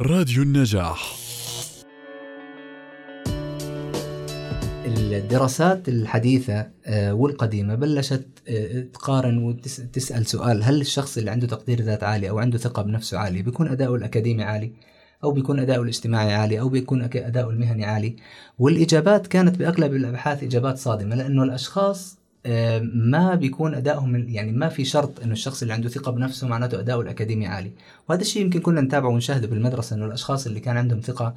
راديو النجاح. الدراسات الحديثة آه، والقديمة بلشت آه، تقارن وتسأل سؤال هل الشخص اللي عنده تقدير ذات عالي أو عنده ثقة بنفسه عالي بيكون أداؤه الأكاديمي عالي؟ أو بيكون أداؤه الاجتماعي عالي؟ أو بيكون أداؤه المهني عالي؟ والإجابات كانت بأغلب الأبحاث إجابات صادمة لأنه الأشخاص ما بيكون أدائهم يعني ما في شرط إنه الشخص اللي عنده ثقة بنفسه معناته اداؤه الأكاديمي عالي. وهذا الشيء يمكن كنا نتابعه ونشاهده بالمدرسة إنه الأشخاص اللي كان عندهم ثقة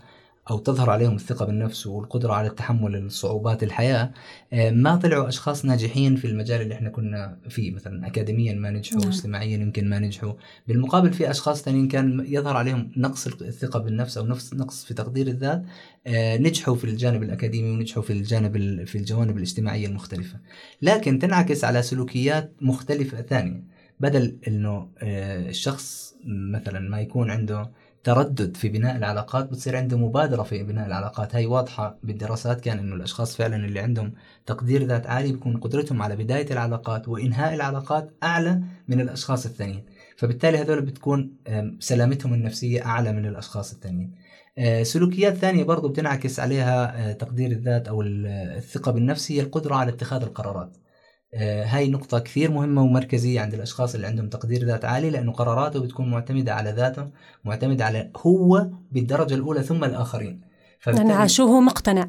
أو تظهر عليهم الثقة بالنفس والقدرة على تحمل الصعوبات الحياة آه، ما طلعوا أشخاص ناجحين في المجال اللي إحنا كنا فيه مثلا اكاديميا ما نجحوا نعم. اجتماعيا يمكن ما نجحوا. بالمقابل في أشخاص ثانيين كان يظهر عليهم نقص الثقة بالنفس أو نقص نقص في تقدير الذات آه، نجحوا في الجانب الأكاديمي ونجحوا في الجانب في الجوانب الاجتماعية المختلفة. لكن تنعكس على سلوكيات مختلفة ثانية. بدل إنه آه، الشخص مثلا ما يكون عنده تردد في بناء العلاقات بتصير عنده مبادرة في بناء العلاقات. هاي واضحة بالدراسات كان إنه الأشخاص فعلا اللي عندهم تقدير ذات عالي بيكون قدرتهم على بداية العلاقات وإنهاء العلاقات أعلى من الأشخاص الثانيين. فبالتالي هذول بتكون سلامتهم النفسية أعلى من الأشخاص الثانيين. آه، سلوكيات ثانية برضو بتنعكس عليها آه، تقدير الذات أو الثقة بالنفس هي القدرة على اتخاذ القرارات. آه، هاي نقطة كثير مهمة ومركزية عند الأشخاص اللي عندهم تقدير ذات عالي لأنه قراراته بتكون معتمدة على ذاته معتمدة على هو بالدرجة الأولى ثم الآخرين. يعني شو هو مقتنع؟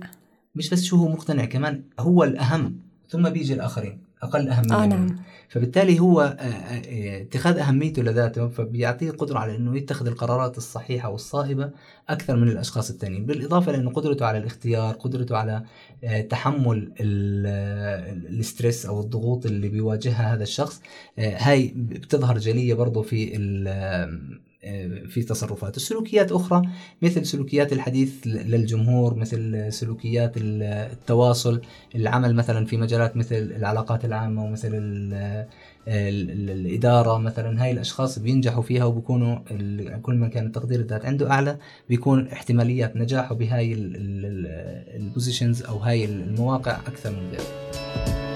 مش بس شو هو مقتنع كمان هو الأهم ثم بيجي الآخرين. أقل أهمية آه نعم. فبالتالي هو آه، آه، اتخاذ أهميته لذاته فبيعطيه قدرة على أنه يتخذ القرارات الصحيحة والصائبة أكثر من الأشخاس الثانيين بالإضافة لأنه قدرته على الاختيار قدرته على آه، تحمل الاسترس أو الضغوط اللي بيواجهها هذا الشخص هاي بتظهر جلية برضه في في تصرفات. السلوكيات أخرى مثل سلوكيات الحديث للجمهور مثل سلوكيات التواصل العمل مثلا في مجالات مثل العلاقات العامة ومثل الإدارة مثلا. هاي الأشخاص بينجحوا فيها وبيكونوا كل ما كان التقدير الذات عنده أعلى بيكون احتماليات نجاحه بهاي البوزيشنز أو هاي المواقع أكثر من غيره.